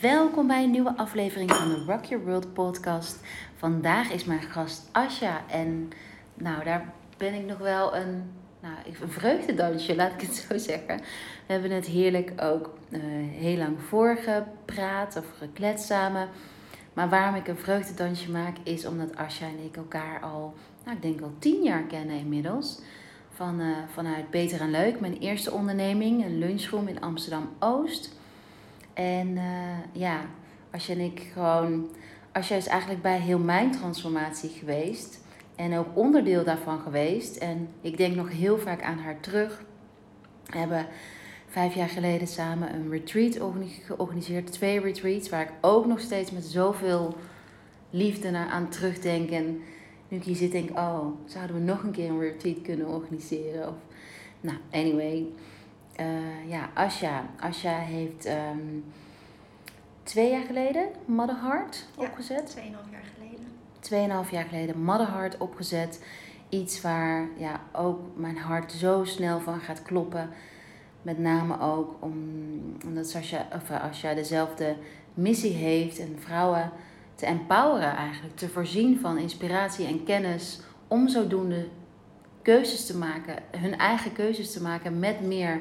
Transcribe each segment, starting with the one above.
Welkom bij een nieuwe aflevering van de Rock Your World podcast. Vandaag is mijn gast Asja en nou, daar ben ik nog wel een, nou, een vreugdedansje, laat ik het zo zeggen. We hebben het heerlijk ook uh, heel lang voorgepraat of gekletst samen. Maar waarom ik een vreugdedansje maak is omdat Asja en ik elkaar al, nou, ik denk al tien jaar kennen inmiddels. Van, uh, vanuit Beter en Leuk, mijn eerste onderneming, een lunchroom in Amsterdam-Oost. En uh, ja, Asja en ik gewoon, Asja is eigenlijk bij heel mijn transformatie geweest. En ook onderdeel daarvan geweest. En ik denk nog heel vaak aan haar terug. We hebben vijf jaar geleden samen een retreat georganiseerd. Twee retreats, waar ik ook nog steeds met zoveel liefde naar aan terugdenk. En nu ik hier zit, denk ik, oh, zouden we nog een keer een retreat kunnen organiseren? Of, nou, anyway. Uh, ja, Asja. Asja heeft um, twee jaar geleden Mother Heart Ja, opgezet. Tweeënhalf jaar geleden. Tweeënhalf jaar geleden Mother Heart opgezet. Iets waar ja, ook mijn hart zo snel van gaat kloppen. Met name ook om, omdat Sasha, of eh, Asja dezelfde missie heeft en vrouwen te empoweren eigenlijk. Te voorzien van inspiratie en kennis om zodoende keuzes te maken, hun eigen keuzes te maken met meer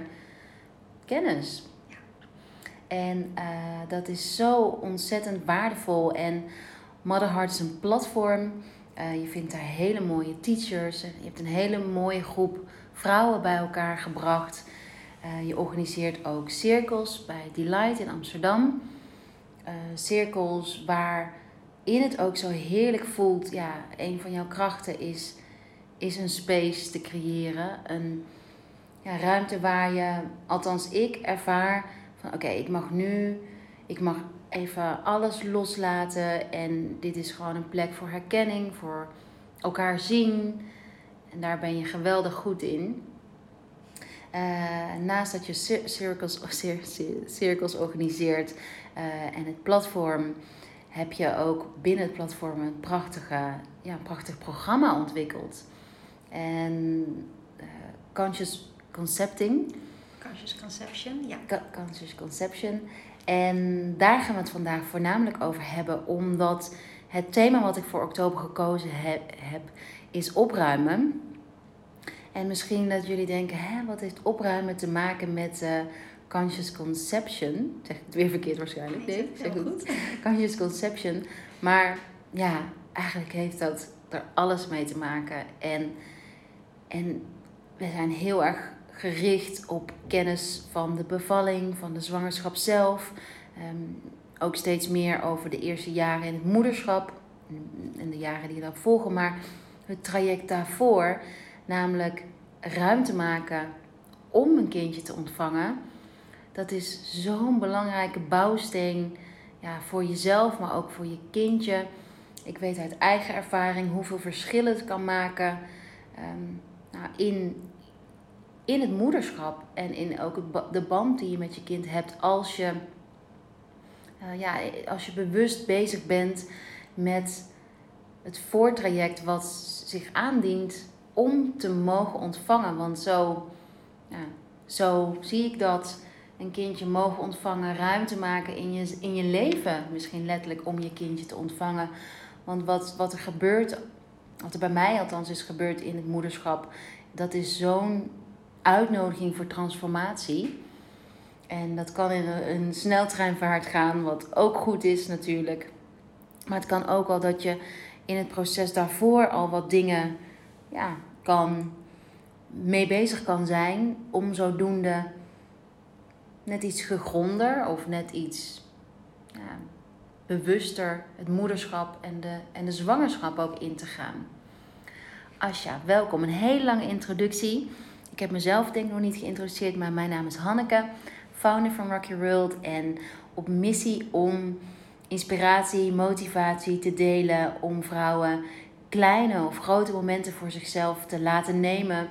kennis. En uh, dat is zo ontzettend waardevol. En Mother Heart is een platform. Uh, je vindt daar hele mooie teachers. Je hebt een hele mooie groep vrouwen bij elkaar gebracht. Uh, je organiseert ook cirkels bij Delight in Amsterdam. cirkels waarin het ook zo heerlijk voelt. Ja, een van jouw krachten is, is een space te creëren. Een ja, ruimte waar je, althans ik ervaar van oké, ik mag nu, ik mag even alles loslaten en dit is gewoon een plek voor herkenning, voor elkaar zien. En daar ben je geweldig goed in. Uh, naast dat je cirkels, cirkels organiseert uh, en het platform, heb je ook binnen het platform een, prachtige, ja, prachtig programma ontwikkeld. En uh, Conscious Concepting. Conscious Conception, ja. Conscious Conception. En daar gaan we het vandaag voornamelijk over hebben, omdat het thema wat ik voor oktober gekozen heb, heb is opruimen. En misschien dat jullie denken, hè, wat heeft opruimen te maken met uh, Conscious Conception? Zeg ik het weer verkeerd waarschijnlijk? Nee, zeg goed. goed. Conscious Conception. Maar ja, eigenlijk heeft dat er alles mee te maken. En, en we zijn heel erg gericht op kennis van de bevalling, van de zwangerschap zelf. Um, ook steeds meer over de eerste jaren in het moederschap en de jaren die erop volgen. Maar het traject daarvoor, namelijk ruimte maken om een kindje te ontvangen, dat is zo'n belangrijke bouwsteen ja, voor jezelf, maar ook voor je kindje. Ik weet uit eigen ervaring hoeveel verschillen het kan maken um, nou, in, in het moederschap en in ook de band die je met je kind hebt als je, uh, ja, als je bewust bezig bent met het voortraject wat zich aandient om te mogen ontvangen. Want zo, ja, zo zie ik dat een kindje mogen ontvangen, ruimte maken in je, in je leven, misschien letterlijk om je kindje te ontvangen. Want wat, wat er gebeurt, wat er bij mij althans is gebeurd in het moederschap, dat is zo'n uitnodiging voor transformatie. En dat kan in een, sneltreinvaart gaan, wat ook goed is natuurlijk. Maar het kan ook al dat je in het proces daarvoor al wat dingen ja, kan, mee bezig kan zijn. Om zodoende net iets gegronder of net iets ja, bewuster het moederschap en de, en de zwangerschap ook in te gaan. Asja, welkom. Een hele lange introductie. Ik heb mezelf denk ik nog niet geïntroduceerd, maar mijn naam is Hanneke, founder van Rock Your World en op missie om inspiratie, motivatie te delen om vrouwen kleine of grote momenten voor zichzelf te laten nemen.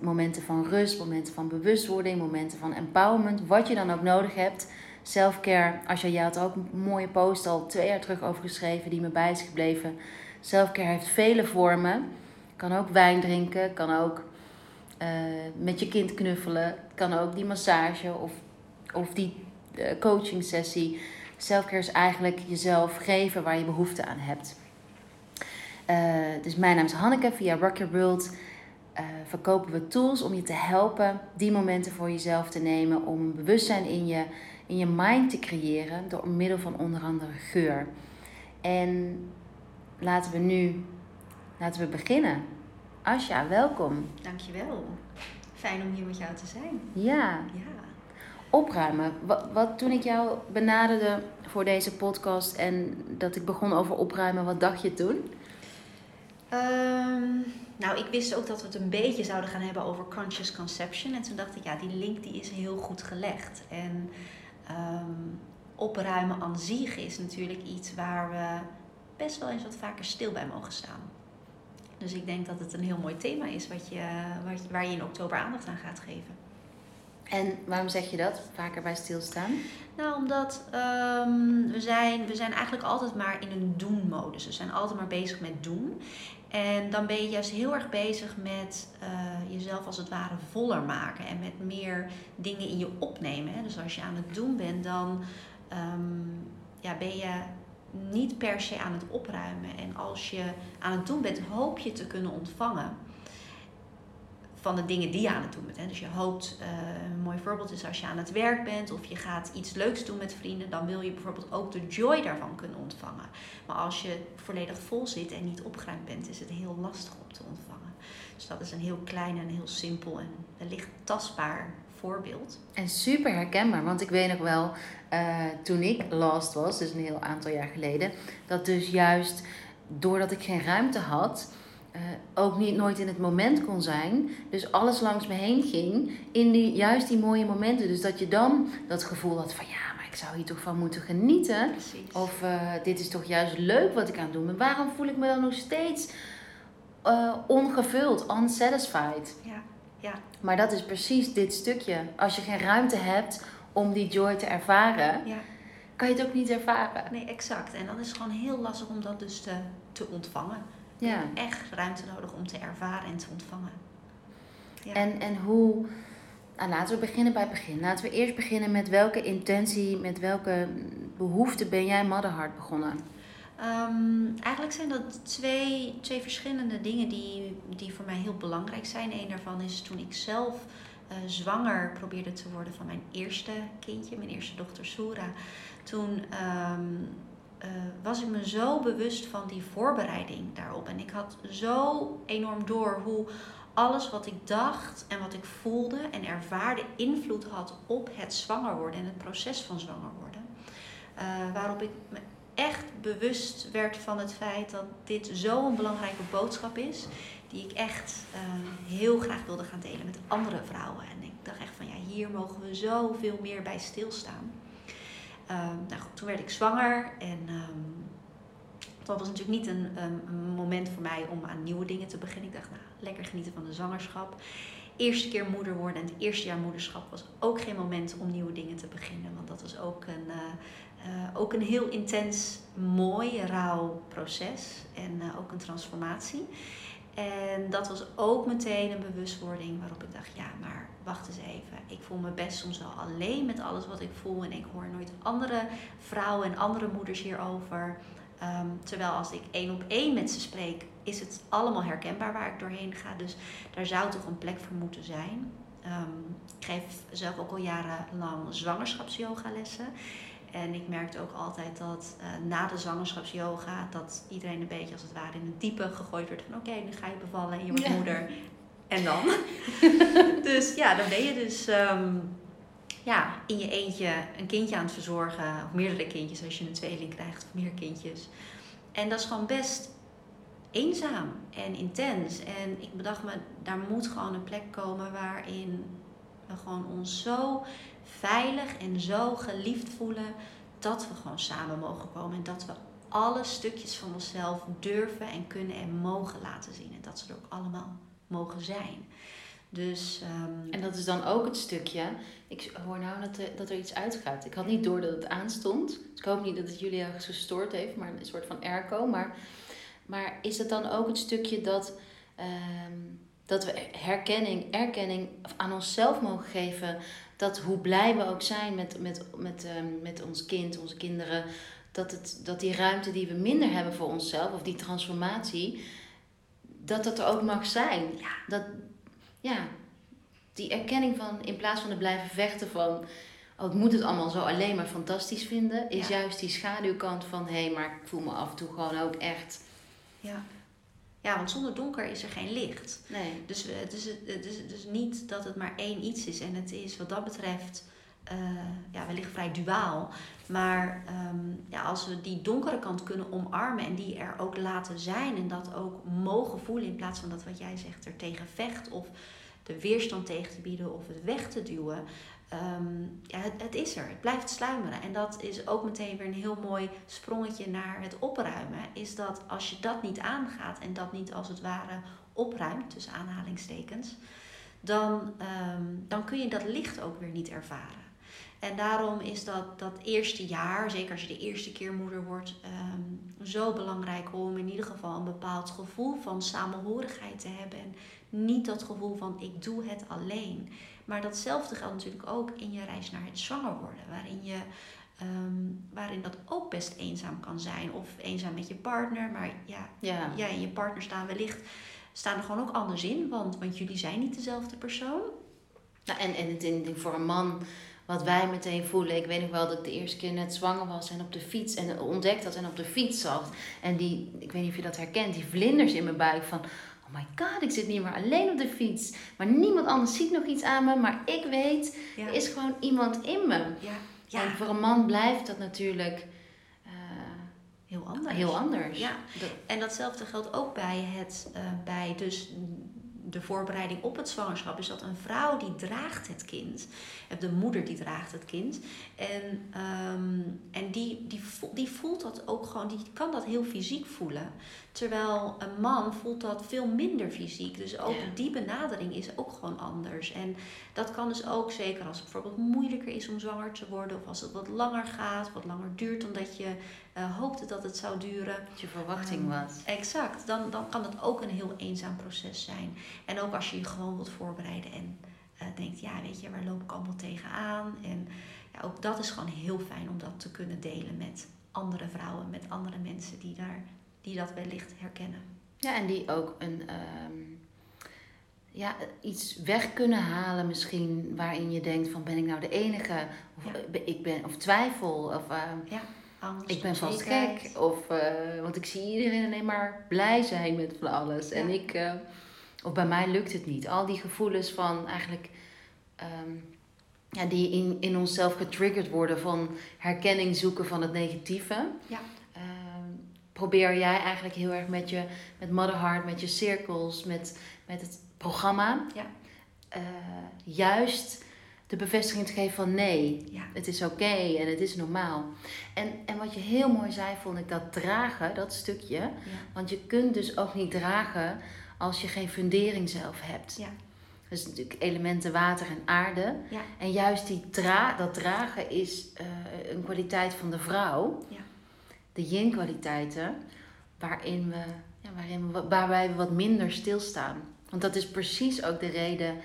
Momenten van rust, momenten van bewustwording, momenten van empowerment, wat je dan ook nodig hebt. Selfcare, als je, had ook een mooie post al twee jaar terug over geschreven die me bij is gebleven. Selfcare heeft vele vormen. Kan ook wijn drinken, kan ook uh, met je kind knuffelen. Kan ook die massage of, of die uh, coaching sessie. Selfcare is eigenlijk jezelf geven waar je behoefte aan hebt. Uh, dus mijn naam is Hanneke. Via Rock Your World verkopen we tools om je te helpen die momenten voor jezelf te nemen. Om bewustzijn in je, in je mind te creëren door middel van onder andere geur. En laten we nu laten we beginnen. Asja, welkom. Dankjewel. Fijn om hier met jou te zijn. Ja. ja. Opruimen. Wat, wat toen ik jou benaderde voor deze podcast en dat ik begon over opruimen, wat dacht je toen? Um, nou, ik wist ook dat we het een beetje zouden gaan hebben over conscious conception. En toen dacht ik, ja, die link die is heel goed gelegd. En um, opruimen aan zich is natuurlijk iets waar we best wel eens wat vaker stil bij mogen staan. Dus ik denk dat het een heel mooi thema is wat je, wat, waar je in oktober aandacht aan gaat geven. En waarom zeg je dat? Vaker bij stilstaan? Nou, omdat um, we, zijn, we zijn eigenlijk altijd maar in een doen-modus. We zijn altijd maar bezig met doen. En dan ben je juist heel erg bezig met uh, jezelf als het ware voller maken. En met meer dingen in je opnemen. Hè? Dus als je aan het doen bent, dan um, ja, ben je niet per se aan het opruimen. En als je aan het doen bent, hoop je te kunnen ontvangen van de dingen die je aan het doen bent. Dus je hoopt, uh, een mooi voorbeeld is als je aan het werk bent of je gaat iets leuks doen met vrienden, dan wil je bijvoorbeeld ook de joy daarvan kunnen ontvangen. Maar als je volledig vol zit en niet opgeruimd bent, is het heel lastig om te ontvangen. Dus dat is een heel klein en heel simpel en wellicht tastbaar voorbeeld. En super herkenbaar, want ik weet nog wel, uh, toen ik last was, dus een heel aantal jaar geleden, dat dus juist doordat ik geen ruimte had, uh, ook niet, nooit in het moment kon zijn. Dus alles langs me heen ging in die, juist die mooie momenten. Dus dat je dan dat gevoel had van ja, maar ik zou hier toch van moeten genieten. Precies. Of uh, dit is toch juist leuk wat ik aan het doen ben. Waarom voel ik me dan nog steeds uh, ongevuld, unsatisfied? Ja, ja. Maar dat is precies dit stukje. Als je geen ruimte hebt om die joy te ervaren, ja. kan je het ook niet ervaren. Nee, exact. En dan is het gewoon heel lastig om dat dus te, te ontvangen. Ja. echt ruimte nodig om te ervaren en te ontvangen. Ja. En, en hoe. Nou, laten we beginnen bij het begin. Laten we eerst beginnen met welke intentie, met welke behoefte ben jij Motherheart begonnen? Um, eigenlijk zijn dat twee, twee verschillende dingen die, die voor mij heel belangrijk zijn. Eén daarvan is toen ik zelf uh, zwanger probeerde te worden van mijn eerste kindje, mijn eerste dochter Sura. Toen um, uh, was ik me zo bewust van die voorbereiding daarop. En ik had zo enorm door hoe alles wat ik dacht en wat ik voelde en ervaarde invloed had op het zwanger worden en het proces van zwanger worden. Uh, waarop ik me echt bewust werd van het feit dat dit zo'n belangrijke boodschap is, die ik echt uh, heel graag wilde gaan delen met andere vrouwen. En ik dacht echt van ja, hier mogen we zoveel meer bij stilstaan. Um, nou goed, toen werd ik zwanger en um, dat was natuurlijk niet een, moment voor mij om aan nieuwe dingen te beginnen. Ik dacht, nou, lekker genieten van de zwangerschap. Eerste keer moeder worden en het eerste jaar moederschap was ook geen moment om nieuwe dingen te beginnen. Want dat was ook een, uh, uh, ook een heel intens, mooi, rauw proces en uh, ook een transformatie. En dat was ook meteen een bewustwording waarop ik dacht, ja, maar wacht eens even. Ik voel me best soms wel alleen met alles wat ik voel. En ik hoor nooit andere vrouwen en andere moeders hierover. Um, terwijl als ik één op één met ze spreek, is het allemaal herkenbaar waar ik doorheen ga. Dus daar zou toch een plek voor moeten zijn. Um, ik geef zelf ook al jarenlang zwangerschapsyoga lessen. En ik merkte ook altijd dat uh, na de zwangerschapsyoga, dat iedereen een beetje als het ware in het diepe gegooid werd van oké, okay, nu ga je bevallen en je wordt moeder. En dan? dus ja, dan ben je dus um, ja, in je eentje een kindje aan het verzorgen. Of meerdere kindjes als je een tweeling krijgt of meer kindjes. En dat is gewoon best eenzaam en intens. En ik bedacht me, daar moet gewoon een plek komen waarin we gewoon ons zo veilig en zo geliefd voelen dat we gewoon samen mogen komen en dat we alle stukjes van onszelf durven en kunnen en mogen laten zien. En dat ze er ook allemaal mogen zijn. Dus, um... En dat is dan ook het stukje. Ik hoor nou dat er, dat er iets uitgaat. Ik had niet door dat het aanstond. Dus ik hoop niet dat het jullie ergens gestoord heeft, maar een soort van airco. Maar, maar is het dan ook het stukje dat. Um, dat we herkenning, erkenning aan onszelf mogen geven. Dat hoe blij we ook zijn met, met, met, ehm, met ons kind, onze kinderen. Dat, het, dat die ruimte die we minder hebben voor onszelf, of die transformatie, dat dat er ook mag zijn. Ja. Dat, ja, die erkenning van, in plaats van te blijven vechten van, oh, ik moet het allemaal zo alleen maar fantastisch vinden, is Ja. juist die schaduwkant van, hé, maar ik voel me af en toe gewoon ook echt, Ja. Ja, want zonder donker is er geen licht. nee. Dus het is, het is dus niet dat het maar één iets is. En het is wat dat betreft eh, ja, wellicht vrij duaal. Maar ehm, ja, als we die donkere kant kunnen omarmen en die er ook laten zijn en dat ook mogen voelen in plaats van dat wat jij zegt er tegen vecht of de weerstand tegen te bieden of het weg te duwen. Ehm, ja, het, het is er, het blijft sluimeren. En dat is ook meteen weer een heel mooi sprongetje naar het opruimen. Is dat als je dat niet aangaat en dat niet als het ware opruimt, tussen aanhalingstekens, dan, ehm, dan kun je dat licht ook weer niet ervaren. En daarom is dat, dat eerste jaar, zeker als je de eerste keer moeder wordt, ehm, zo belangrijk om in ieder geval een bepaald gevoel van samenhorigheid te hebben. En niet dat gevoel van ik doe het alleen. Maar datzelfde geldt natuurlijk ook in je reis naar het zwanger worden, waarin je. ehm, waarin dat ook best eenzaam kan zijn. Of eenzaam met je partner. Maar ja, Ja. jij en je partner staan wellicht staan er gewoon ook anders in. Want, want jullie zijn niet dezelfde persoon. Nou, en, en het in, voor een man, wat wij meteen voelen. Ik weet nog wel dat ik de eerste keer net zwanger was en op de fiets. En ontdekt had en op de fiets zat. En die, ik weet niet of je dat herkent, die vlinders in mijn buik van... Oh my god, ik zit niet meer alleen op de fiets. Maar niemand anders ziet nog iets aan me. Maar ik weet, Ja. er is gewoon iemand in me. ja. ja. En voor een man blijft dat natuurlijk eh, heel anders. heel anders. Ja. En datzelfde geldt ook bij het, eh, bij dus de voorbereiding op het zwangerschap. Is dat een vrouw die draagt het kind. Of de moeder die draagt het kind. En, ehm, en die, die, voelt, die voelt dat ook gewoon, die kan dat heel fysiek voelen. Terwijl een man voelt dat veel minder fysiek. Dus ook Ja. die benadering is ook gewoon anders. En dat kan dus ook zeker als het bijvoorbeeld moeilijker is om zwanger te worden. Of als het wat langer gaat, wat langer duurt dan dat je eh, hoopte dat het zou duren. dat je verwachting Ehm, was. Exact, dan, dan kan het ook een heel eenzaam proces zijn. En ook als je je gewoon wilt voorbereiden en eh, denkt, ja weet je, waar loop ik allemaal tegenaan? En ja, ook dat is gewoon heel fijn om dat te kunnen delen met andere vrouwen, met andere mensen die, daar, die dat wellicht herkennen. Ja, en die ook een, ehm, ja, iets weg kunnen halen misschien waarin je denkt van ben ik nou de enige? Of, Ja. ik ben, of twijfel, of ehm, Angst, ik ben vast gek. Of, eh, want ik zie iedereen alleen maar blij zijn met van alles. En ik, eh, of bij mij lukt het niet. Al die gevoelens van eigenlijk, ehm, ja, die in, in onszelf getriggerd worden van herkenning zoeken van het negatieve. Ja. Ehm, probeer jij eigenlijk heel erg met je, met Mother Heart, met je cirkels, met, met het programma, Ja. eh, juist de bevestiging te geven van nee, Ja. het is oké en het is normaal. En, en wat je heel mooi zei, vond ik dat dragen, dat stukje. Ja. Want je kunt dus ook niet dragen als je geen fundering zelf hebt. Ja. Dus natuurlijk elementen water en aarde. Ja. En juist die dra dat dragen is eh, een kwaliteit van de vrouw. Ja. De yin-kwaliteiten, waarin we, ja, waarin we, waarbij we wat minder stilstaan. Want dat is precies ook de reden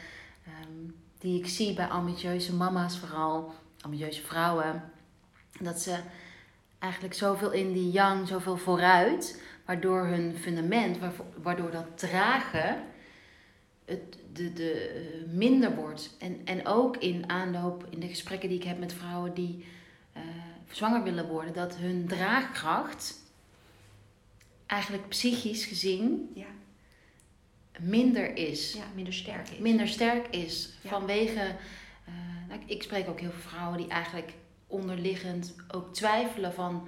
die ik zie bij ambitieuze mama's vooral, ambitieuze vrouwen. Dat ze eigenlijk zoveel in die yang, zoveel vooruit, waardoor hun fundament, waardoor dat dragen het, de, de, eh, minder wordt. En, en ook in aanloop, in de gesprekken die ik heb met vrouwen die eh, zwanger willen worden, dat hun draagkracht eigenlijk psychisch gezien Ja. Minder is. ja, minder sterk is. Minder sterk is. Ja. Vanwege, eh, nou, ik- ik spreek ook heel veel vrouwen die eigenlijk onderliggend ook twijfelen van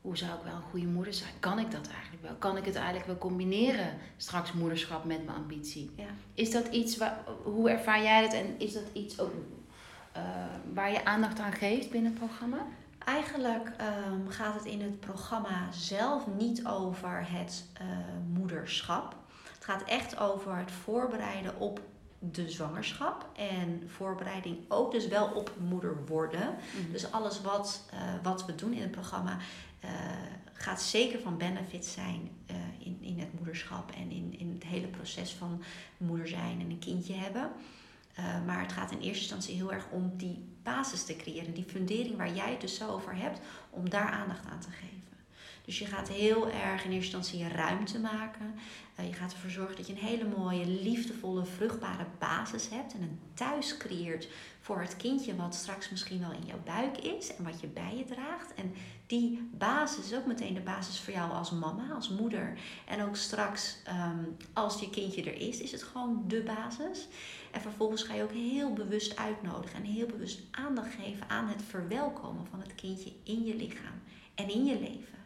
hoe zou ik wel een goede moeder zijn? Kan ik dat eigenlijk wel? Kan ik het eigenlijk wel combineren, straks moederschap met mijn ambitie? Ja. Is dat iets, waar, hoe ervaar jij dat en is dat iets ook eh, waar je aandacht aan geeft binnen het programma? Eigenlijk ehm, gaat het in het programma zelf niet over het eh, moederschap. Het gaat echt over het voorbereiden op de zwangerschap en voorbereiding ook dus wel op moeder worden. Mhm. Dus alles wat, eh, wat we doen in het programma eh, gaat zeker van benefit zijn eh, in, in het moederschap en in, in het hele proces van moeder zijn en een kindje hebben. Maar het gaat in eerste instantie heel erg om die basis te creëren, die fundering waar jij het dus zo over hebt, om daar aandacht aan te geven. Dus je gaat heel erg in eerste instantie je ruimte maken. Uh, je gaat ervoor zorgen dat je een hele mooie, liefdevolle, vruchtbare basis hebt. En een thuis creëert voor het kindje wat straks misschien wel in jouw buik is. En wat je bij je draagt. En die basis is ook meteen de basis voor jou als mama, als moeder. En ook straks um, als je kindje er is, is het gewoon de basis. En vervolgens ga je ook heel bewust uitnodigen. En heel bewust aandacht geven aan het verwelkomen van het kindje in je lichaam. En in je leven.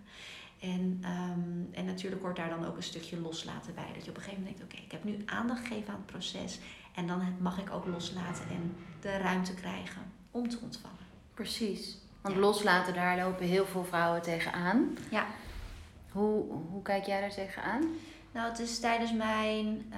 En, um, en natuurlijk hoort daar dan ook een stukje loslaten bij. Dat je op een gegeven moment denkt, oké, okay, ik heb nu aandacht gegeven aan het proces. En dan mag ik ook loslaten en de ruimte krijgen om te ontvangen. Precies. Want ja. loslaten, daar lopen heel veel vrouwen tegenaan. Ja. Hoe, hoe kijk jij daar tegenaan? Nou, het is tijdens mijn, uh,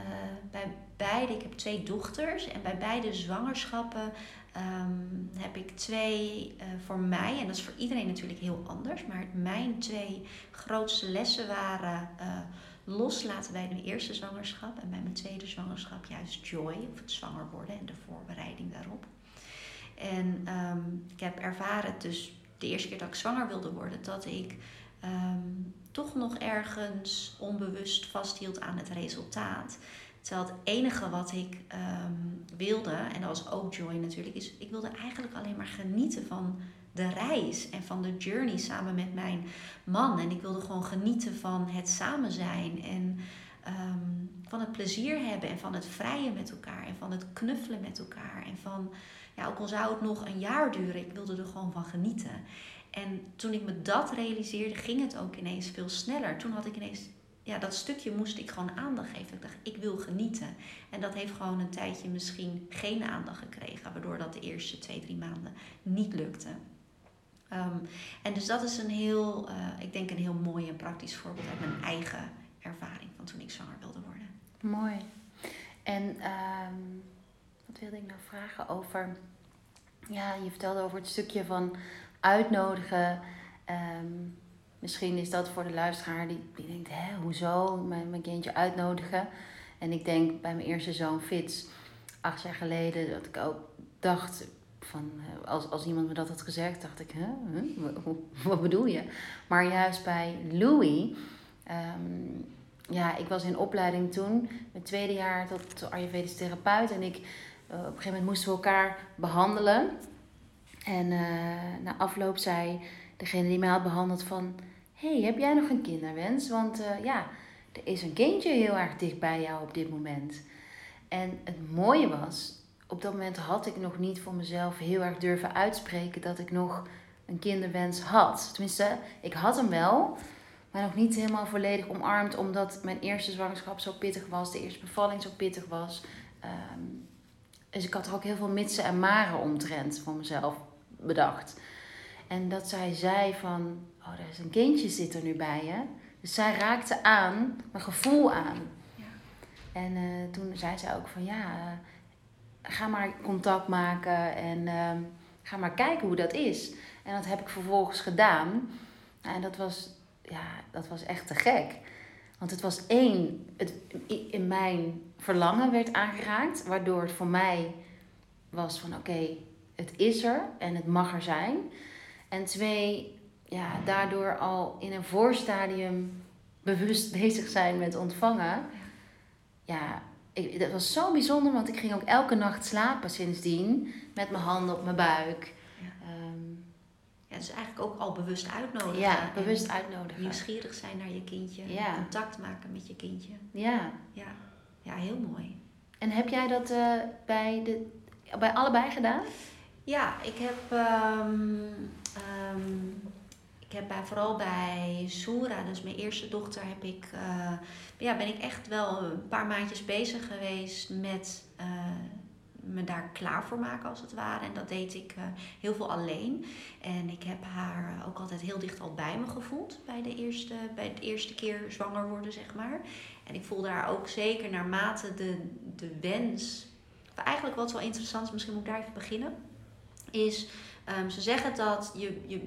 bij beide, ik heb twee dochters. En bij beide zwangerschappen um, heb ik twee uh, voor mij, en dat is voor iedereen natuurlijk heel anders, maar mijn twee grootste lessen waren uh, loslaten bij mijn eerste zwangerschap en bij mijn tweede zwangerschap juist joy, of het zwanger worden en de voorbereiding daarop. En um, ik heb ervaren, dus de eerste keer dat ik zwanger wilde worden, dat ik um, toch nog ergens onbewust vasthield aan het resultaat. Terwijl het enige wat ik um, wilde, en dat was ook joy natuurlijk, is ik wilde eigenlijk alleen maar genieten van de reis en van de journey samen met mijn man. En ik wilde gewoon genieten van het samen zijn en um, van het plezier hebben en van het vrijen met elkaar en van het knuffelen met elkaar. En van, ja, ook al zou het nog een jaar duren, ik wilde er gewoon van genieten. En toen ik me dat realiseerde, ging het ook ineens veel sneller. Toen had ik ineens ja, dat stukje moest ik gewoon aandacht geven. Ik dacht, ik wil genieten. En dat heeft gewoon een tijdje misschien geen aandacht gekregen, waardoor dat de eerste twee, drie maanden niet lukte. Um, en dus dat is een heel, uh, ik denk een heel mooi en praktisch voorbeeld uit mijn eigen ervaring van toen ik zwanger wilde worden. Mooi. En um, wat wilde ik nou vragen over, ja, je vertelde over het stukje van uitnodigen. Um, Misschien is dat voor de luisteraar die, die denkt, hè, hoezo mijn, mijn kindje uitnodigen? En ik denk bij mijn eerste zoon Fitz, acht jaar geleden, dat ik ook dacht, van, als, als iemand me dat had gezegd, dacht ik, hè, wat bedoel je? Maar juist bij Louis, um, ja, ik was in opleiding toen, mijn tweede jaar tot Ayurvedisch therapeut. En ik, uh, op een gegeven moment moesten we elkaar behandelen. En uh, na afloop zei degene die mij had behandeld van... hey, heb jij nog een kinderwens? Want uh, ja, er is een kindje heel erg dicht bij jou op dit moment. En het mooie was, op dat moment had ik nog niet voor mezelf heel erg durven uitspreken dat ik nog een kinderwens had. Tenminste, ik had hem wel, maar nog niet helemaal volledig omarmd, omdat mijn eerste zwangerschap zo pittig was, de eerste bevalling zo pittig was. Um, dus ik had er ook heel veel mitsen en maren omtrent voor mezelf bedacht. En dat zij zei van, oh, er is een kindje zit er nu bij je. Dus zij raakte aan, mijn gevoel aan. Ja. En uh, toen zei ze ook van, ja, uh, ga maar contact maken en uh, ga maar kijken hoe dat is. En dat heb ik vervolgens gedaan. En dat was, ja, dat was echt te gek. Want het was één, het, in mijn verlangen werd aangeraakt, waardoor het voor mij was van oké, okay, het is er en het mag er zijn. En twee, ja, daardoor al in een voorstadium bewust bezig zijn met ontvangen. Ja, ik, dat was zo bijzonder, want ik ging ook elke nacht slapen sindsdien met mijn handen op mijn buik. Ja. Um, ja, dus eigenlijk ook al bewust uitnodigen. Ja, bewust uitnodigen. Nieuwsgierig zijn naar je kindje. Ja. Contact maken met je kindje. Ja. Ja, ja heel mooi. En heb jij dat uh, bij, de, bij allebei gedaan? Ja, ik heb, um, um, ik heb bij, vooral bij Soera, dus mijn eerste dochter, heb ik, uh, ja, ben ik echt wel een paar maandjes bezig geweest met uh, me daar klaar voor maken als het ware. En dat deed ik uh, heel veel alleen. En ik heb haar ook altijd heel dicht al bij me gevoeld bij de eerste, bij de eerste keer zwanger worden, zeg maar. En ik voelde haar ook zeker naarmate de, de wens eigenlijk wat wel interessant is, misschien moet ik daar even beginnen. Is, ehm, ze zeggen dat je, je,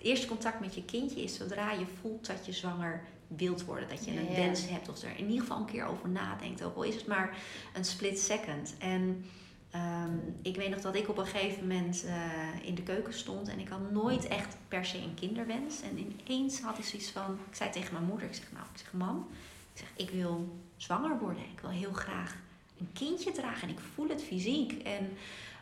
het eerste contact met je kindje is zodra je voelt dat je zwanger wilt worden. Dat je een Ja, ja. wens hebt of er in ieder geval een keer over nadenkt. Ook al is het maar een split second. En ehm, ik weet nog dat ik op een gegeven moment eh, in de keuken stond en ik had nooit echt per se een kinderwens. En ineens had ik zoiets van, ik zei tegen mijn moeder, ik zeg nou, ik zeg mam, ik zeg ik wil zwanger worden. Ik wil heel graag een kindje dragen en ik voel het fysiek. En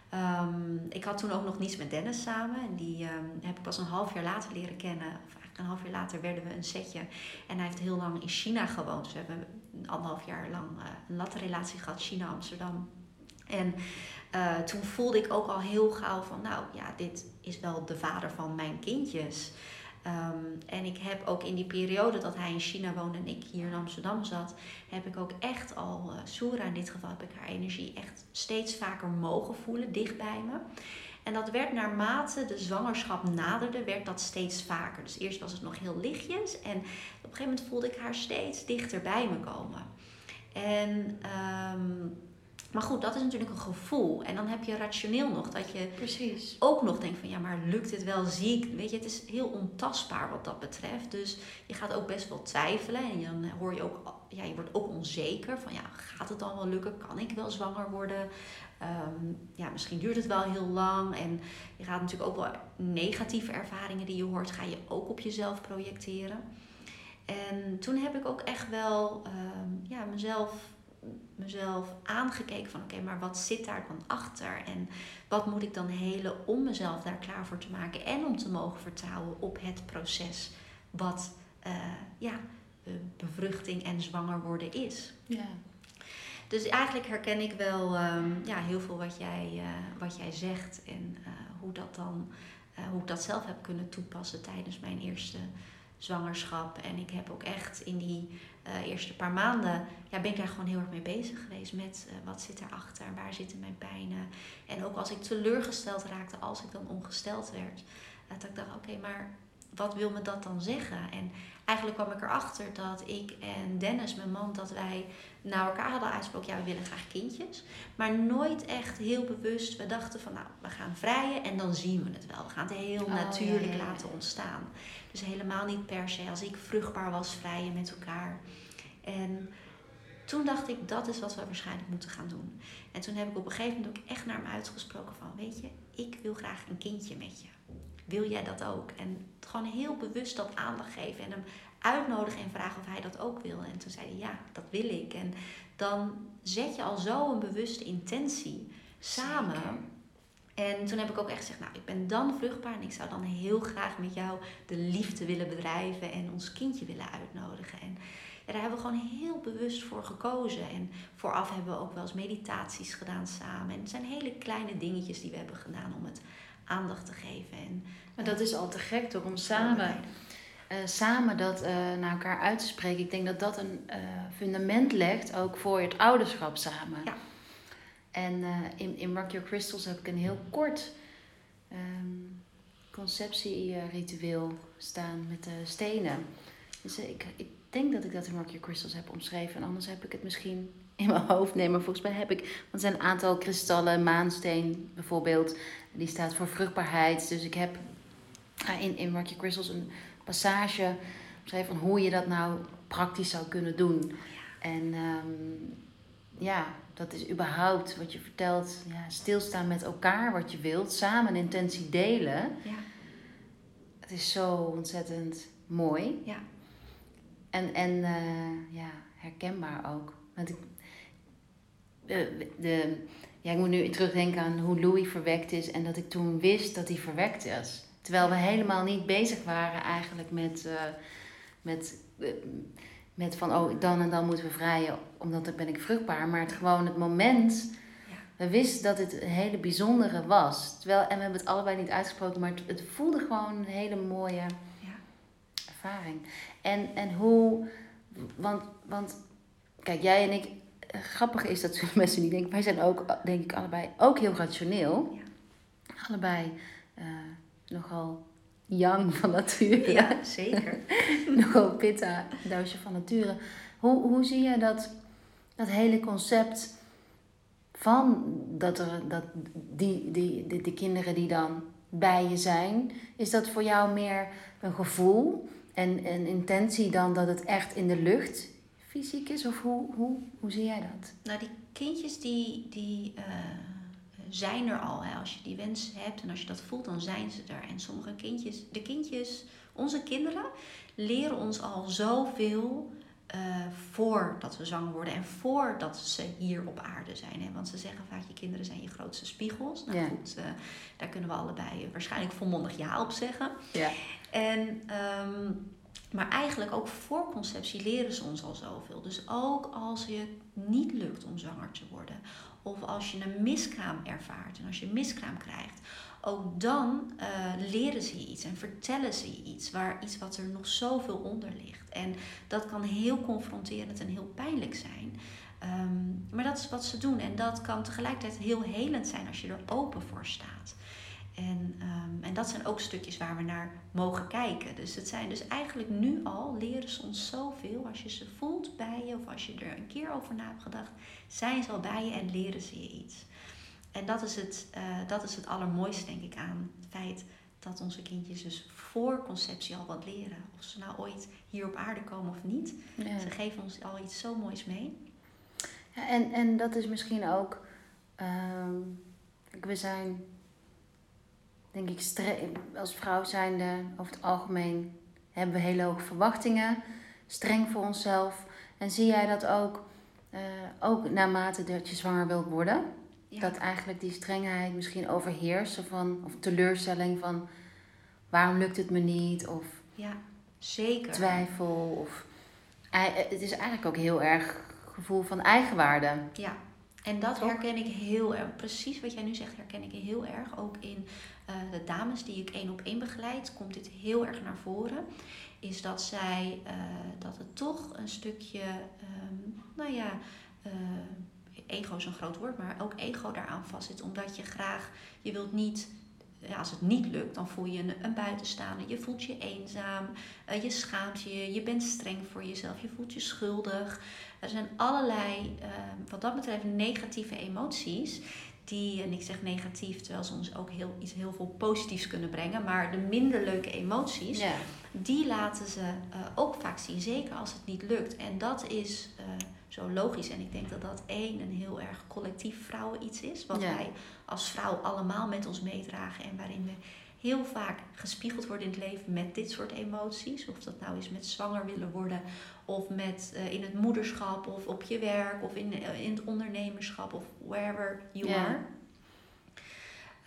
ehm, ik had toen ook nog niets met Dennis samen. En die ehm, heb ik pas een half jaar later leren kennen. Of eigenlijk een half jaar later werden we een setje. En hij heeft heel lang in China gewoond. Dus we hebben anderhalf jaar lang eh, een latte relatie gehad, China-Amsterdam. En eh, toen voelde ik ook al heel gauw van, nou ja, dit is wel de vader van mijn kindjes. Ehm, en ik heb ook in die periode dat hij in China woonde en ik hier in Amsterdam zat, heb ik ook echt al, uh, Soera in dit geval, heb ik haar energie echt steeds vaker mogen voelen, dicht bij me. En dat werd naarmate de zwangerschap naderde, werd dat steeds vaker. Dus eerst was het nog heel lichtjes en op een gegeven moment voelde ik haar steeds dichter bij me komen. En, ehm, maar goed, dat is natuurlijk een gevoel. En dan heb je rationeel nog dat je Precies. ook nog denkt van ja, maar lukt het wel? Zie ik, weet je, het is heel ontastbaar wat dat betreft. Dus je gaat ook best wel twijfelen en dan hoor je ook, ja, je wordt ook onzeker van ja, gaat het dan wel lukken? Kan ik wel zwanger worden? Ehm, ja, misschien duurt het wel heel lang en je gaat natuurlijk ook wel negatieve ervaringen die je hoort, ga je ook op jezelf projecteren. En toen heb ik ook echt wel ehm, ja, mezelf, mezelf aangekeken van oké, maar wat zit daar dan achter? En wat moet ik dan helen om mezelf daar klaar voor te maken en om te mogen vertrouwen op het proces wat eh, ja, eh, bevruchting en zwanger worden is. Ja. Dus eigenlijk herken ik wel ehm, ja, heel veel wat jij, eh, wat jij zegt en hoe, dat dan, hoe ik dat zelf heb kunnen toepassen tijdens mijn eerste zwangerschap. En ik heb ook echt in die eh, eerste paar maanden, ja, ben ik daar gewoon heel erg mee bezig geweest met eh, wat zit erachter, waar zitten mijn pijnen. En ook als ik teleurgesteld raakte, als ik dan ongesteld werd, eh, dat ik dacht, oké, maar wat wil me dat dan zeggen? En eigenlijk kwam ik erachter dat ik en Dennis, mijn man, dat wij naar elkaar hadden uitgesproken, ja, we willen graag kindjes. Maar nooit echt heel bewust, we dachten van, nou, we gaan vrijen en dan zien we het wel. We gaan het heel Oh, natuurlijk ja, ja, ja. laten ontstaan. Dus helemaal niet per se als ik vruchtbaar was, vrijen met elkaar. En toen dacht ik, dat is wat we waarschijnlijk moeten gaan doen. En toen heb ik op een gegeven moment ook echt naar hem uitgesproken van, weet je, ik wil graag een kindje met je. Wil jij dat ook? En gewoon heel bewust dat aandacht geven en hem uitnodigen en vragen of hij dat ook wil. En toen zei hij, ja, dat wil ik. En dan zet je al zo een bewuste intentie samen. Zeker. En toen heb ik ook echt gezegd, nou, ik ben dan vruchtbaar en ik zou dan heel graag met jou de liefde willen bedrijven en ons kindje willen uitnodigen. En ja, daar hebben we gewoon heel bewust voor gekozen. En vooraf hebben we ook wel eens meditaties gedaan samen. En het zijn hele kleine dingetjes die we hebben gedaan om het aandacht te geven. En, Maar dat is al te gek toch, om samen, eh, samen dat eh, naar elkaar uit te spreken. Ik denk dat dat een eh, fundament legt ook voor het ouderschap samen. Ja. En in, in Rock Your Crystals heb ik een heel kort ehm conceptieritueel staan met de stenen. Dus ik, ik denk dat ik dat in Rock Your Crystals heb omschreven. En anders heb ik het misschien in mijn hoofd. Nee, maar volgens mij heb ik... Want er zijn een aantal kristallen. Maansteen bijvoorbeeld. Die staat voor vruchtbaarheid. Dus ik heb in, in Rock Your Crystals een passage omschreven van hoe je dat nou praktisch zou kunnen doen. En ehm, ja, dat is überhaupt wat je vertelt. Ja, stilstaan met elkaar wat je wilt. Samen een intentie delen. Ja, Het is zo ontzettend mooi. ja, En, en eh, ja, herkenbaar ook. Want ik, de, de, ja, ik moet nu terugdenken aan hoe Louis verwekt is en dat ik toen wist dat hij verwekt is. Terwijl we helemaal niet bezig waren eigenlijk met, eh, met, eh, met van oh, dan en dan moeten we vrijen, omdat dan ben ik vruchtbaar. Maar het gewoon het moment, Ja. we wisten dat het een hele bijzondere was. Terwijl, en we hebben het allebei niet uitgesproken, maar het, het voelde gewoon een hele mooie ja. ervaring. En, en hoe, want, want kijk, jij en ik, grappig is dat mensen niet denken, wij zijn ook, denk ik, allebei ook heel rationeel. Ja. Allebei eh, nogal yang van nature. Ja, zeker. nogal pitta, doosje van nature. Hoe, hoe zie jij dat, dat hele concept van dat er, dat die, die, die, die kinderen die dan bij je zijn, is dat voor jou meer een gevoel en een intentie dan dat het echt in de lucht fysiek is? Of hoe, hoe, hoe zie jij dat? Nou, die kindjes die, die uh, zijn er al. Hè. Als je die wens hebt en als je dat voelt, dan zijn ze er. En sommige kindjes, de kindjes, onze kinderen, leren ons al zoveel uh, voordat we zwanger worden en voordat ze hier op aarde zijn. Hè? Want ze zeggen vaak, je kinderen zijn je grootste spiegels. Nou goed, uh, daar kunnen we allebei waarschijnlijk volmondig ja op zeggen. Ja. En, um, maar eigenlijk ook voor conceptie leren ze ons al zoveel. Dus ook als je niet lukt om zwanger te worden, of als je een miskraam ervaart en als je een miskraam krijgt, ook dan uh, leren ze je iets en vertellen ze je iets, waar, iets wat er nog zoveel onder ligt. En dat kan heel confronterend en heel pijnlijk zijn. Um, maar dat is wat ze doen en dat kan tegelijkertijd heel helend zijn als je er open voor staat. En, um, en dat zijn ook stukjes waar we naar mogen kijken. Dus het zijn dus eigenlijk nu al leren ze ons zoveel. Als je ze voelt bij je of als je er een keer over na hebt gedacht, zijn ze al bij je en leren ze je iets. En dat is het, uh, dat is het allermooiste, denk ik, aan het feit dat onze kindjes dus voor conceptie al wat leren. Of ze nou ooit hier op aarde komen of niet. Ja. Ze geven ons al iets zo moois mee. Ja, en, en dat is misschien ook. Uh, we zijn, denk ik, als vrouw zijnde over het algemeen hebben we hele hoge verwachtingen, streng voor onszelf. En zie jij dat ook, uh, ook naarmate dat je zwanger wilt worden? Dat eigenlijk die strengheid misschien overheerst van, of teleurstelling van waarom lukt het me niet? Of ja, zeker. twijfel. Of, het is eigenlijk ook heel erg gevoel van eigenwaarde. Ja, en dat herken ik heel erg. Precies wat jij nu zegt, herken ik heel erg. Ook in uh, de dames die ik één op één begeleid, komt dit heel erg naar voren. Is dat zij, uh, dat het toch een stukje, um, nou ja, uh, ego is een groot woord, maar ook ego daaraan vastzit. Omdat je graag, je wilt niet, ja, als het niet lukt, dan voel je een, een buitenstaander. Je voelt je eenzaam, uh, je schaamt je, je bent streng voor jezelf, je voelt je schuldig. Er zijn allerlei, uh, wat dat betreft, negatieve emoties. Die, en ik zeg negatief, terwijl ze ons ook heel, iets heel veel positiefs kunnen brengen. Maar de minder leuke emoties, ja. die laten ze uh, ook vaak zien. Zeker als het niet lukt. En dat is zo logisch. En ik denk dat dat één een heel erg collectief vrouwen iets is. Wat wij als vrouw allemaal met ons meedragen. En waarin we heel vaak gespiegeld worden in het leven met dit soort emoties. Of dat nou is met zwanger willen worden. Of met uh, in het moederschap. Of op je werk. Of in, uh, in het ondernemerschap. Of wherever you ja. are.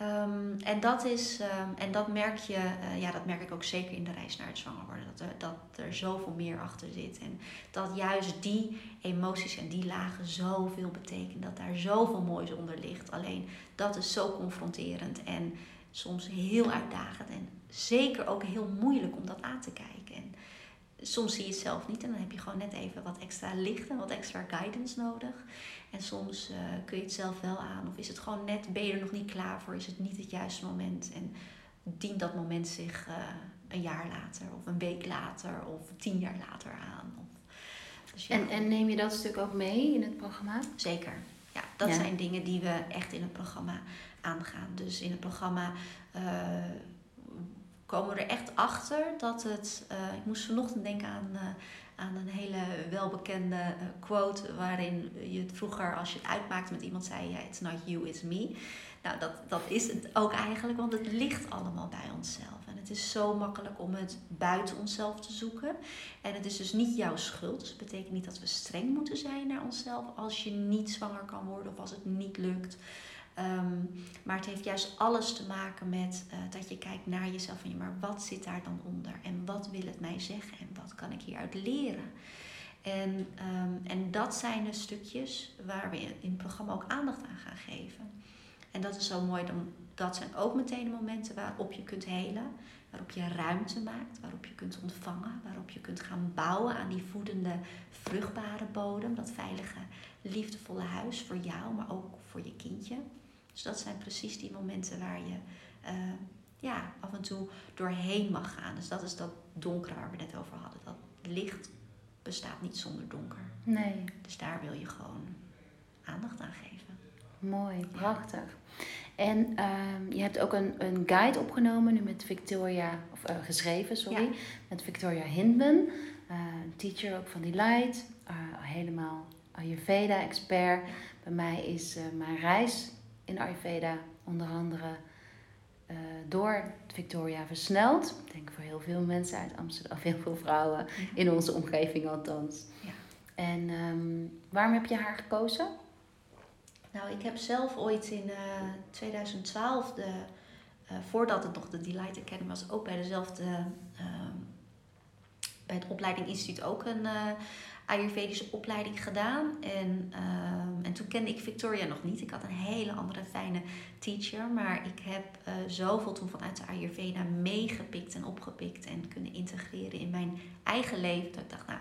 Um, en, dat is, um, en dat merk je, uh, ja, dat merk ik ook zeker in de reis naar het zwanger worden. Dat er, dat er zoveel meer achter zit. En dat juist die emoties en die lagen zoveel betekenen. Dat daar zoveel moois onder ligt. Alleen dat is zo confronterend en soms heel uitdagend. En zeker ook heel moeilijk om dat aan te kijken. En soms zie je het zelf niet en dan heb je gewoon net even wat extra licht en wat extra guidance nodig. En soms uh, kun je het zelf wel aan. Of is het gewoon net, ben je er nog niet klaar voor? Is het niet het juiste moment? En dient dat moment zich uh, een jaar later of een week later of tien jaar later aan? Of, dus ja. en, en neem je dat stuk ook mee in het programma? Zeker. Ja, dat ja. zijn dingen die we echt in het programma aangaan. Dus in het programma uh, komen er echt achter dat het. ik moest vanochtend denken aan aan een hele welbekende uh, quote waarin je het vroeger als je het uitmaakte met iemand zei, it's not you, it's me. Nou, dat, dat is het ook eigenlijk, want het ligt allemaal bij onszelf. En het is zo makkelijk om het buiten onszelf te zoeken. En het is dus niet jouw schuld. Dus het betekent niet dat we streng moeten zijn naar onszelf als je niet zwanger kan worden of als het niet lukt. Um, maar het heeft juist alles te maken met uh, dat je kijkt naar jezelf. Van, ja, maar wat zit daar dan onder? En wat wil het mij zeggen? En wat kan ik hieruit leren? En, um, en dat zijn de stukjes waar we in het programma ook aandacht aan gaan geven. En dat is zo mooi. Dan, dat zijn ook meteen de momenten waarop je kunt helen. Waarop je ruimte maakt. Waarop je kunt ontvangen. Waarop je kunt gaan bouwen aan die voedende, vruchtbare bodem. Dat veilige, liefdevolle huis voor jou, maar ook voor je kindje. Dus dat zijn precies die momenten waar je uh, ja, af en toe doorheen mag gaan. Dus dat is dat donkere waar we net over hadden. Dat licht bestaat niet zonder donker. Nee. Dus daar wil je gewoon aandacht aan geven. Mooi, prachtig. En ehm, je hebt ook een, een guide opgenomen nu met Victoria, of uh, geschreven, sorry, met Victoria Hindman, uh, teacher ook van Delight, helemaal Ayurveda-expert. Bij mij is mijn reis in Ayurveda onder andere door Victoria versneld. Ik denk voor heel veel mensen uit Amsterdam, heel veel vrouwen in onze omgeving althans. Ja. En um, waarom heb je haar gekozen? Nou, ik heb zelf ooit in uh, 2012, de, uh, voordat het nog de Delight Academy was, ook bij dezelfde, uh, bij het opleiding instituut ook een Ayurvedische opleiding gedaan. En, ehm, en toen kende ik Victoria nog niet. Ik had een hele andere fijne teacher. Maar ik heb uh, zoveel toen vanuit de Ayurveda meegepikt en opgepikt en kunnen integreren in mijn eigen leven. Dat ik dacht, nou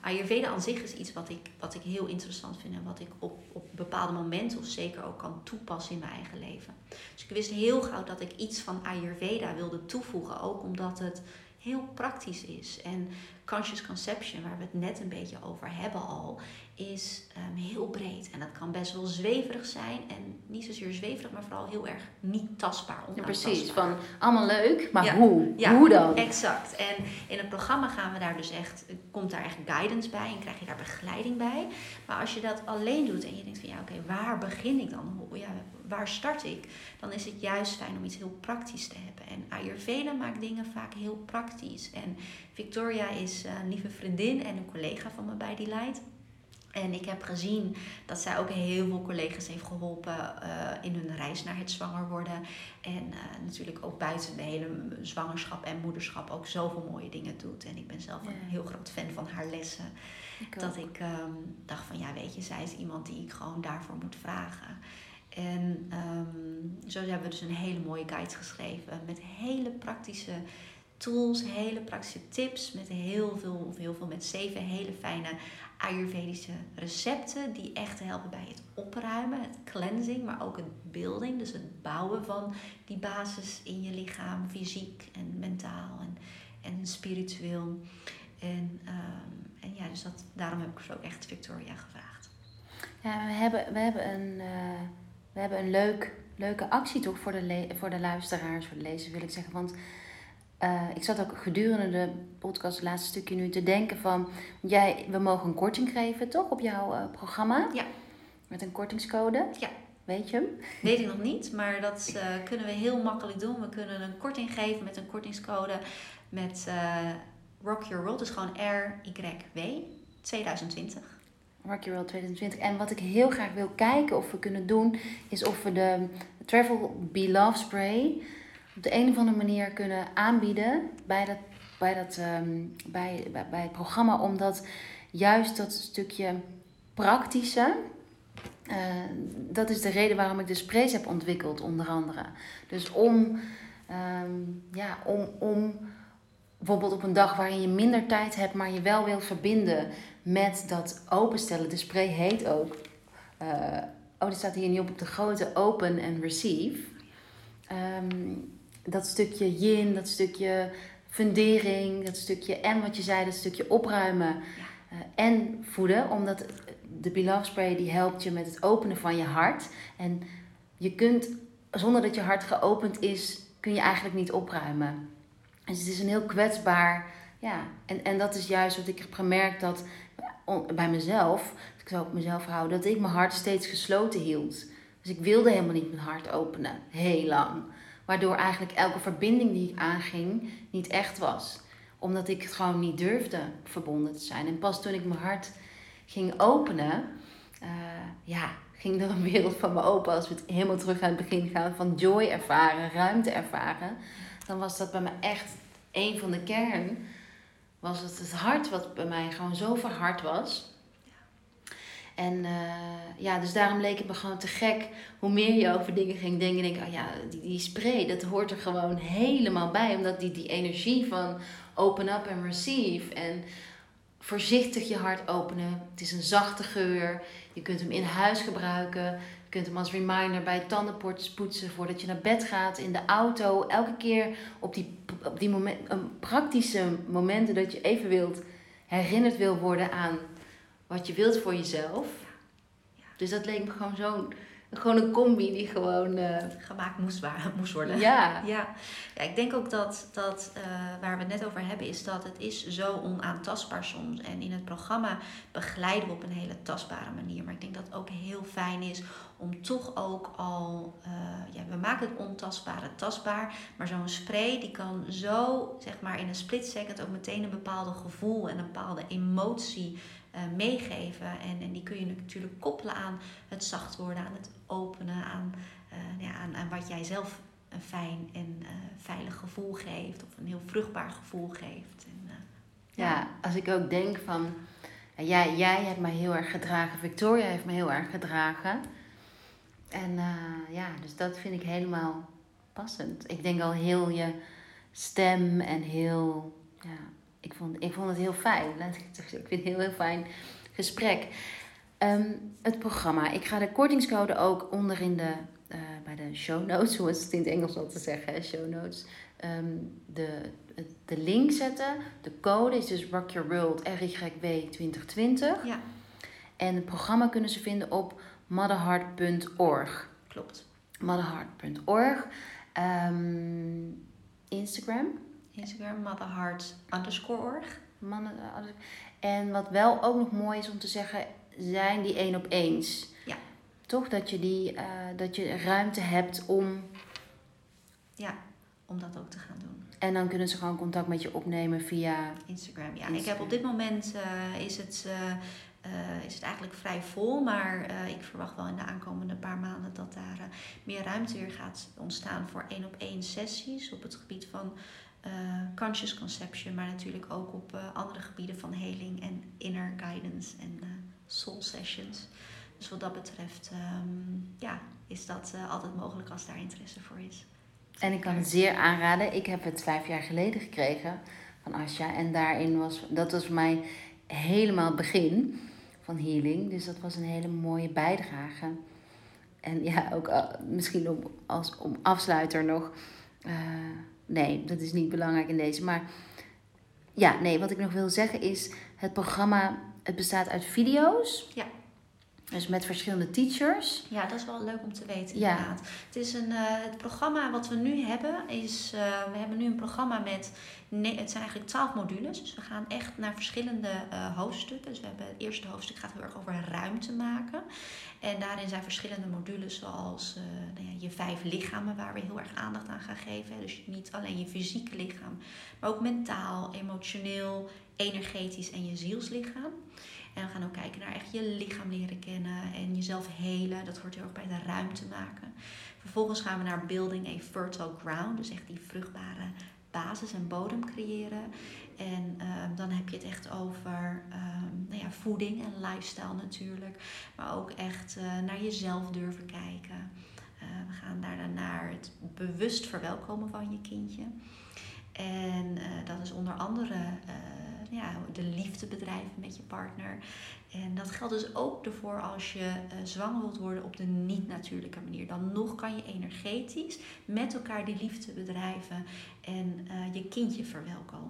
Ayurveda aan zich is iets wat ik, wat ik heel interessant vind en wat ik op, op bepaalde momenten of zeker ook kan toepassen in mijn eigen leven. Dus ik wist heel gauw dat ik iets van Ayurveda wilde toevoegen, ook omdat het heel praktisch is. En conscious conception, waar we het net een beetje over hebben al, is um, heel breed. En dat kan best wel zweverig zijn. En niet zozeer zweverig, maar vooral heel erg niet tastbaar. Ja, precies, van allemaal leuk, maar hoe? Ja, hoe dan? Exact. En in het programma gaan we daar dus echt, komt daar echt guidance bij en krijg je daar begeleiding bij. Maar als je dat alleen doet en je denkt van ja, oké, waar begin ik dan? Ja, waar start ik? Dan is het juist fijn om iets heel praktisch te hebben. En Ayurveda maakt dingen vaak heel praktisch. En Victoria is een lieve vriendin en een collega van me bij die leidt. En ik heb gezien dat zij ook heel veel collega's heeft geholpen uh, in hun reis naar het zwanger worden. En uh, natuurlijk ook buiten de hele zwangerschap en moederschap ook zoveel mooie dingen doet. En ik ben zelf een heel groot fan van haar lessen. dat ik um, dacht van ja, weet je, zij is iemand die ik gewoon daarvoor moet vragen. En um, zo hebben we dus een hele mooie guide geschreven met hele praktische tools, hele praktische tips, met heel veel, heel veel met zeven hele fijne Ayurvedische recepten die echt helpen bij het opruimen, het cleansing, maar ook het building, dus het bouwen van die basis in je lichaam, fysiek en mentaal en, en spiritueel. En, um, en ja, dus dat, daarom heb ik dus ook echt Victoria gevraagd. Ja, we hebben, we hebben een, uh, we hebben een leuk, leuke actie toch voor de, voor de luisteraars, voor de lezers wil ik zeggen. Want uh, ik zat ook gedurende de podcast, het laatste stukje nu, te denken van... Jij, we mogen een korting geven, toch, op jouw uh, programma? Ja. Met een kortingscode? Ja. Weet je hem? Weet ik nog niet, maar dat uh, kunnen we heel makkelijk doen. We kunnen een korting geven met een kortingscode met Rock Your World. Dus gewoon RYW 2020. Rock Your World 2020. En wat ik heel graag wil kijken of we kunnen doen... is of we de Travel Be Love Spray op de een of andere manier kunnen aanbieden bij, dat, bij, dat, ehm, bij, bij, het programma. Omdat juist dat stukje praktische, uh, dat is de reden waarom ik de sprays heb ontwikkeld, onder andere. Dus om, um, ja, om, om bijvoorbeeld op een dag waarin je minder tijd hebt, maar je wel wilt verbinden met dat openstellen. De spray heet ook. Uh, oh, die staat hier niet op op de grote open and receive. Um, dat stukje yin, dat stukje fundering, dat stukje en wat je zei, dat stukje opruimen uh, en voeden. Omdat de Beloved Spray die helpt je met het openen van je hart. En je kunt, zonder dat je hart geopend is, kun je eigenlijk niet opruimen. Dus het is een heel kwetsbaar, ja. En, en dat is juist wat ik heb gemerkt dat bij mezelf, ik zou op mezelf houden, dat ik mijn hart steeds gesloten hield. Dus ik wilde helemaal niet mijn hart openen, heel lang. Waardoor eigenlijk elke verbinding die ik aanging niet echt was. Omdat ik het gewoon niet durfde verbonden te zijn. En pas toen ik mijn hart ging openen, uh, ja, ging er een wereld van me open. Als we het helemaal terug aan het begin gaan van joy ervaren, ruimte ervaren. Dan was dat bij me echt een van de kern. Was het het hart wat bij mij gewoon zo verhard was. En uh, ja, dus daarom leek het me gewoon te gek. Hoe meer je over dingen ging denken, denk ik, oh ja, die, die spray, dat hoort er gewoon helemaal bij. Omdat die, die energie van open up and receive en voorzichtig je hart openen. Het is een zachte geur. Je kunt hem in huis gebruiken. Je kunt hem als reminder bij tandenpoortjes poetsen voordat je naar bed gaat, in de auto. Elke keer op die, op die moment, praktische momenten dat je even wilt, herinnerd wil worden aan wat je wilt voor jezelf. Dus dat leek me gewoon zo'n gewoon een combi die gewoon... eh, Gemaakt moest, moest worden. ja, Ja. ja, ik denk ook dat, dat eh, waar we het net over hebben, is dat het is zo onaantastbaar soms. En in het programma begeleiden we op een hele tastbare manier. Maar ik denk dat het ook heel fijn is om toch ook al, eh, ja, we maken het ontastbare tastbaar. Maar zo'n spray die kan zo, zeg maar, in een split second ook meteen een bepaalde gevoel en een bepaalde emotie meegeven. En, en die kun je natuurlijk koppelen aan het zacht worden, aan het openen, aan, eh, ja, aan, aan wat jij zelf een fijn en eh, veilig gevoel geeft. Of een heel vruchtbaar gevoel geeft. En, eh, ja, als ik ook denk van... Ja, jij hebt mij heel erg gedragen. Victoria heeft me heel erg gedragen. En eh, ja, dus dat vind ik helemaal passend. Ik denk al heel je stem en heel... Ja, ik vond, ik vond het heel fijn. Ik vind het een heel, heel fijn gesprek. Ehm, het programma. Ik ga de kortingscode ook onder in de, eh, bij de show notes, hoe is het in het Engels al te zeggen, hè, show notes. Ehm, de, de link zetten. De code is dus Rock Your World RYW 2020. ja, En het programma kunnen ze vinden op motherheart.org. klopt. Motherheart.org. Ehm, Instagram. Instagram, motherheart underscore org. Mannen, en wat wel ook nog mooi is om te zeggen, zijn die één op eens. Ja. Toch dat je, die, eh, dat je ruimte hebt om. Ja, om dat ook te gaan doen. En dan kunnen ze gewoon contact met je opnemen via. Instagram, ja. Instagram. Ik heb op dit moment eh, is, het, eh, eh, is het eigenlijk vrij vol, maar eh, ik verwacht wel in de aankomende paar maanden dat daar eh, meer ruimte weer gaat ontstaan voor één op één sessies op het gebied van eh, conscious conception, maar natuurlijk ook op eh, andere gebieden van heling en inner guidance en eh, soul sessions. Dus wat dat betreft, ehm, ja, is dat altijd mogelijk als daar interesse voor is. En ik kan het zeer aanraden. Ik heb het vijf jaar geleden gekregen van Asja. En daarin was, dat was mijn helemaal het begin van healing. Dus dat was een hele mooie bijdrage. En ja, ook misschien om, als, om afsluiter nog. Nee, dat is niet belangrijk in deze. Maar ja, nee, wat ik nog wil zeggen is... Het programma, het bestaat uit video's. Ja. Dus met verschillende teachers. Ja, dat is wel leuk om te weten Ja. inderdaad. Het, is een, eh, het programma wat we nu hebben is... eh, we hebben nu een programma met... ne- het zijn eigenlijk twaalf modules. Dus we gaan echt naar verschillende eh, hoofdstukken. Dus we hebben het eerste hoofdstuk gaat heel erg over ruimte maken. En daarin zijn verschillende modules zoals nou ja, je vijf lichamen... waar we heel erg aandacht aan gaan geven. Dus niet alleen je fysieke lichaam, maar ook mentaal, emotioneel, energetisch en je zielslichaam. En we gaan ook kijken naar echt je lichaam leren kennen en jezelf helen. Dat hoort heel erg bij de ruimte maken. Vervolgens gaan we naar building a fertile ground. Dus echt die vruchtbare basis en bodem creëren. En ehm, dan heb je het echt over ehm, nou ja, voeding en lifestyle natuurlijk. Maar ook echt eh, naar jezelf durven kijken. Eh, we gaan daarna naar het bewust verwelkomen van je kindje. En eh, dat is onder andere ja, de liefde bedrijven met je partner. En dat geldt dus ook ervoor als je eh, zwanger wilt worden op de niet-natuurlijke manier. Dan nog kan je energetisch met elkaar die liefde bedrijven en eh, je kindje verwelkomen.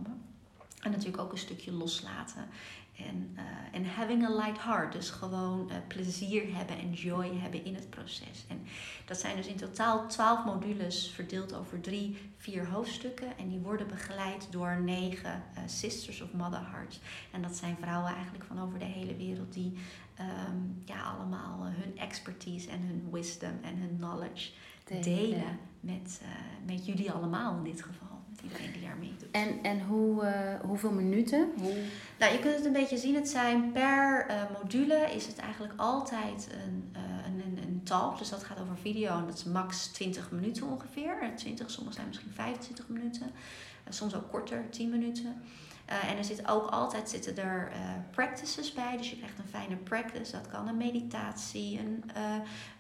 En natuurlijk ook een stukje loslaten. En, eh, having a light heart. Dus gewoon eh, plezier hebben en joy hebben in het proces. En dat zijn dus in totaal twaalf modules verdeeld over drie, vier hoofdstukken. En die worden begeleid door negen eh, Sisters of Mother Hearts. En dat zijn vrouwen eigenlijk van over de hele wereld die ehm, ja, allemaal hun expertise en hun wisdom en hun knowledge delen met, eh, met jullie allemaal in dit geval. Iedereen die daar meedoet. En, en hoe, eh, hoeveel minuten? Hoe... Nou, je kunt het een beetje zien. Het zijn per eh, module is het eigenlijk altijd een, eh, een, een, een talk. Dus dat gaat over video en dat is max 20 minuten ongeveer. Eh, 20, sommige zijn misschien 25 minuten. Soms ook korter, 10 minuten. Eh, en er zit ook altijd zitten er eh, practices bij. Dus je krijgt een fijne practice. Dat kan een meditatie, een, eh,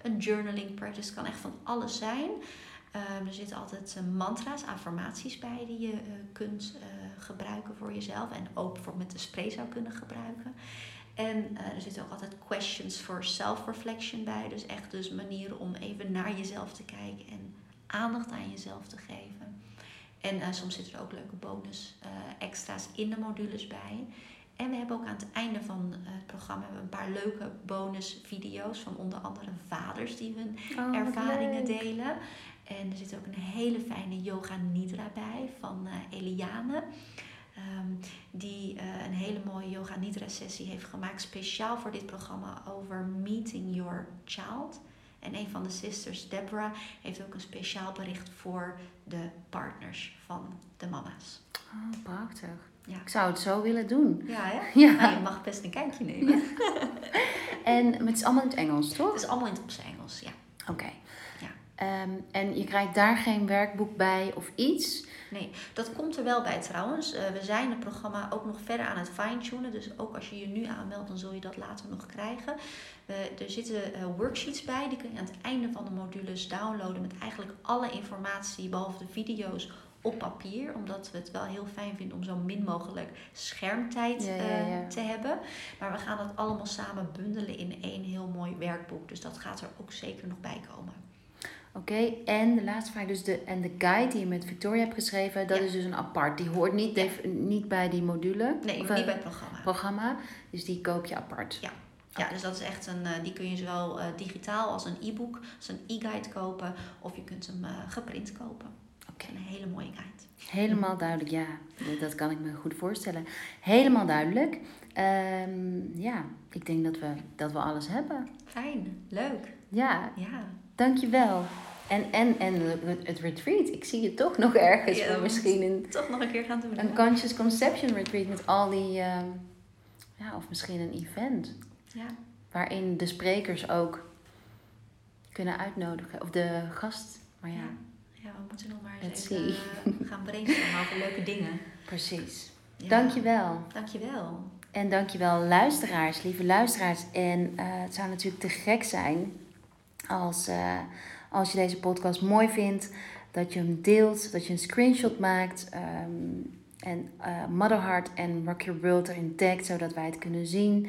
een journaling practice. Het kan echt van alles zijn. Ehm, er zitten altijd eh, mantra's, affirmaties bij die je eh, kunt eh, gebruiken voor jezelf. En ook voor met de spray zou kunnen gebruiken. En er zitten ook altijd questions for self-reflection bij. Dus echt dus manieren om even naar jezelf te kijken en aandacht aan jezelf te geven. En soms zitten er ook leuke bonus extra's in de modules bij. En we hebben ook aan het einde van het programma een paar leuke bonusvideo's van onder andere vaders die hun Oh, ervaringen leuk. delen. En er zit ook een hele fijne yoga nidra bij van eh, Eliane. Ehm, die eh, een hele mooie yoga nidra sessie heeft gemaakt speciaal voor dit programma over meeting your child. En een van de sisters, Deborah, heeft ook een speciaal bericht voor de partners van de mama's. Oh, prachtig. Ja. Ik zou het zo willen doen. Ja, hè? Ja. Nou, je mag best een kijkje nemen. En maar het is allemaal in het Engels, toch? Het is allemaal in het Engels, ja. Oké. Ehm, en je krijgt daar geen werkboek bij of iets? Nee, dat komt er wel bij trouwens. Eh, we zijn het programma ook nog verder aan het fine-tunen. Dus ook als je je nu aanmeldt, dan zul je dat later nog krijgen. We- er zitten eh, worksheets bij. Die kun je aan het einde van de modules downloaden met eigenlijk alle informatie, behalve de video's, op papier. Omdat we het wel heel fijn vinden om zo min mogelijk schermtijd Ja, ja, eh, ja. te hebben. Maar we gaan dat allemaal samen bundelen in één heel mooi werkboek. Dus dat gaat er ook zeker nog bij komen. Oké, en de laatste vraag, dus de, en de guide die je met Victoria hebt geschreven, dat Ja. is dus een apart. Die hoort niet, Ja. def- niet bij die module. Nee, of, niet eh, bij het programma. programma. Dus die koop je apart. Ja. Ja, dus dat is echt een, eh, die kun je zowel eh, digitaal als een e-book, als een e-guide kopen, of je kunt hem geprint kopen. Oké. Een hele mooie guide. Helemaal duidelijk, ja. Dat- Dat kan ik me goed voorstellen. Helemaal duidelijk. Ehm, ja, ik denk dat we, dat we alles hebben. Fijn, leuk. Ja, Ja. Dankjewel. En, en, en het- retreat. Ik zie je toch nog ergens. Ja, voor we misschien een, Toch nog een keer gaan doen. een conscious conception retreat met al die... ehm, ja, of misschien een event. Ja. Waarin de sprekers ook kunnen uitnodigen. Of de gast. Maar ja, Ja. ja, we moeten nog maar eens even eh, gaan brainstormen over leuke dingen. precies. Ja. Dankjewel. Dankjewel. En dankjewel luisteraars, lieve luisteraars. En eh, het zou natuurlijk te gek zijn als, eh, als je deze podcast mooi vindt, dat je hem deelt, dat je een screenshot maakt ehm, en eh Mother Heart en Rock Your World erin tagt, zodat wij het kunnen zien.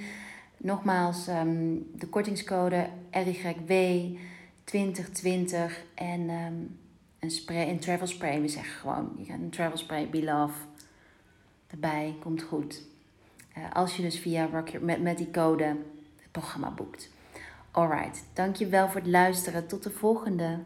Nogmaals, ehm, de kortingscode RYW 2020 en ehm, een, spray, een travel spray. We zeggen gewoon, je gaat een travel spray, Be Love erbij, komt goed. Eh, als je dus via Rock Your, met, met die code het programma boekt. Alright, dankjewel voor het luisteren. Tot de volgende.